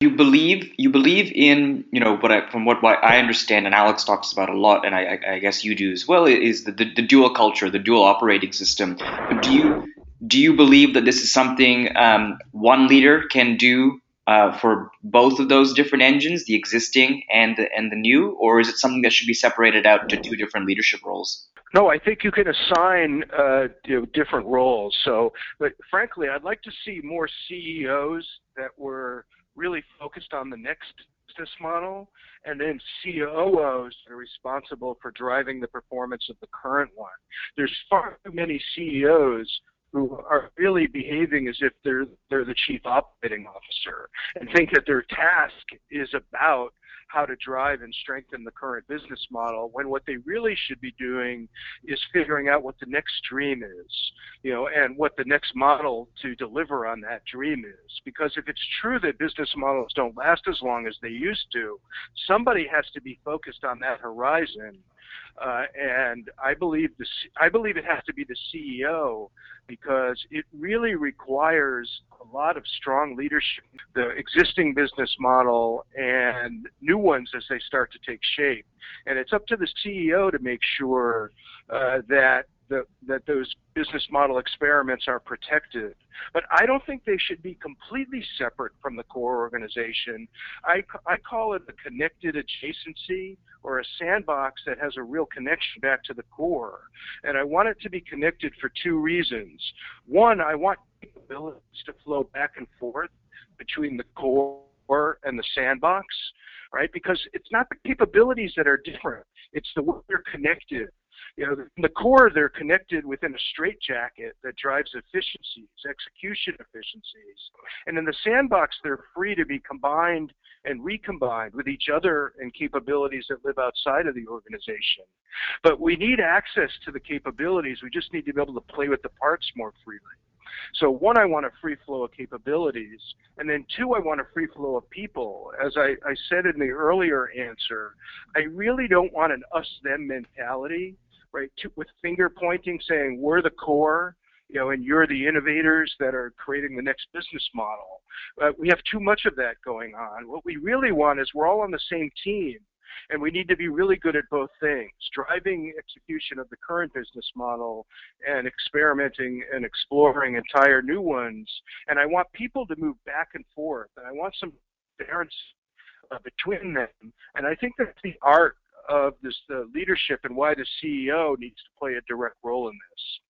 you believe you believe in you know what I, from what, I understand and Alex talks about a lot and I, I guess you do as well is the, the, the, dual culture the dual operating system do you do you believe that this is something um, one leader can do uh, for both of those different engines the existing and the, and the new or is it something that should be separated out to two different leadership roles no, I think you can assign uh, you know, different roles. So, but frankly, I'd like to see more CEOs that were really focused on the next business model, and then COOs that are responsible for driving the performance of the current one. There's far too many CEOs who are really behaving as if they're they're the chief operating officer and think that their task is about how to drive and strengthen the current business model when what they really should be doing is figuring out what the next dream is, you know, and what the next model to deliver on that dream is. Because if it's true that business models don't last as long as they used to, somebody has to be focused on that horizon uh, and I believe the I believe it has to be the CEO because it really requires lot of strong leadership, the existing business model and new ones as they start to take shape. And it's up to the CEO to make sure uh, that that, that those business model experiments are protected. But I don't think they should be completely separate from the core organization. I, I call it a connected adjacency or a sandbox that has a real connection back to the core. And I want it to be connected for two reasons. One, I want to flow back and forth between the core and the sandbox, right? Because it's not the capabilities that are different, it's the way they're connected you know, in the core, they're connected within a straitjacket that drives efficiencies, execution efficiencies. And in the sandbox, they're free to be combined and recombined with each other and capabilities that live outside of the organization. But we need access to the capabilities. We just need to be able to play with the parts more freely. So one, I want a free flow of capabilities, and then two, I want a free flow of people. As I, I said in the earlier answer, I really don't want an us-them mentality right? To, with finger pointing, saying we're the core, you know, and you're the innovators that are creating the next business model. Uh, we have too much of that going on. What we really want is we're all on the same team, and we need to be really good at both things: driving execution of the current business model and experimenting and exploring entire new ones. And I want people to move back and forth, and I want some balance uh, between them. And I think that's the art of this leadership and why the CEO needs to play a direct role in this.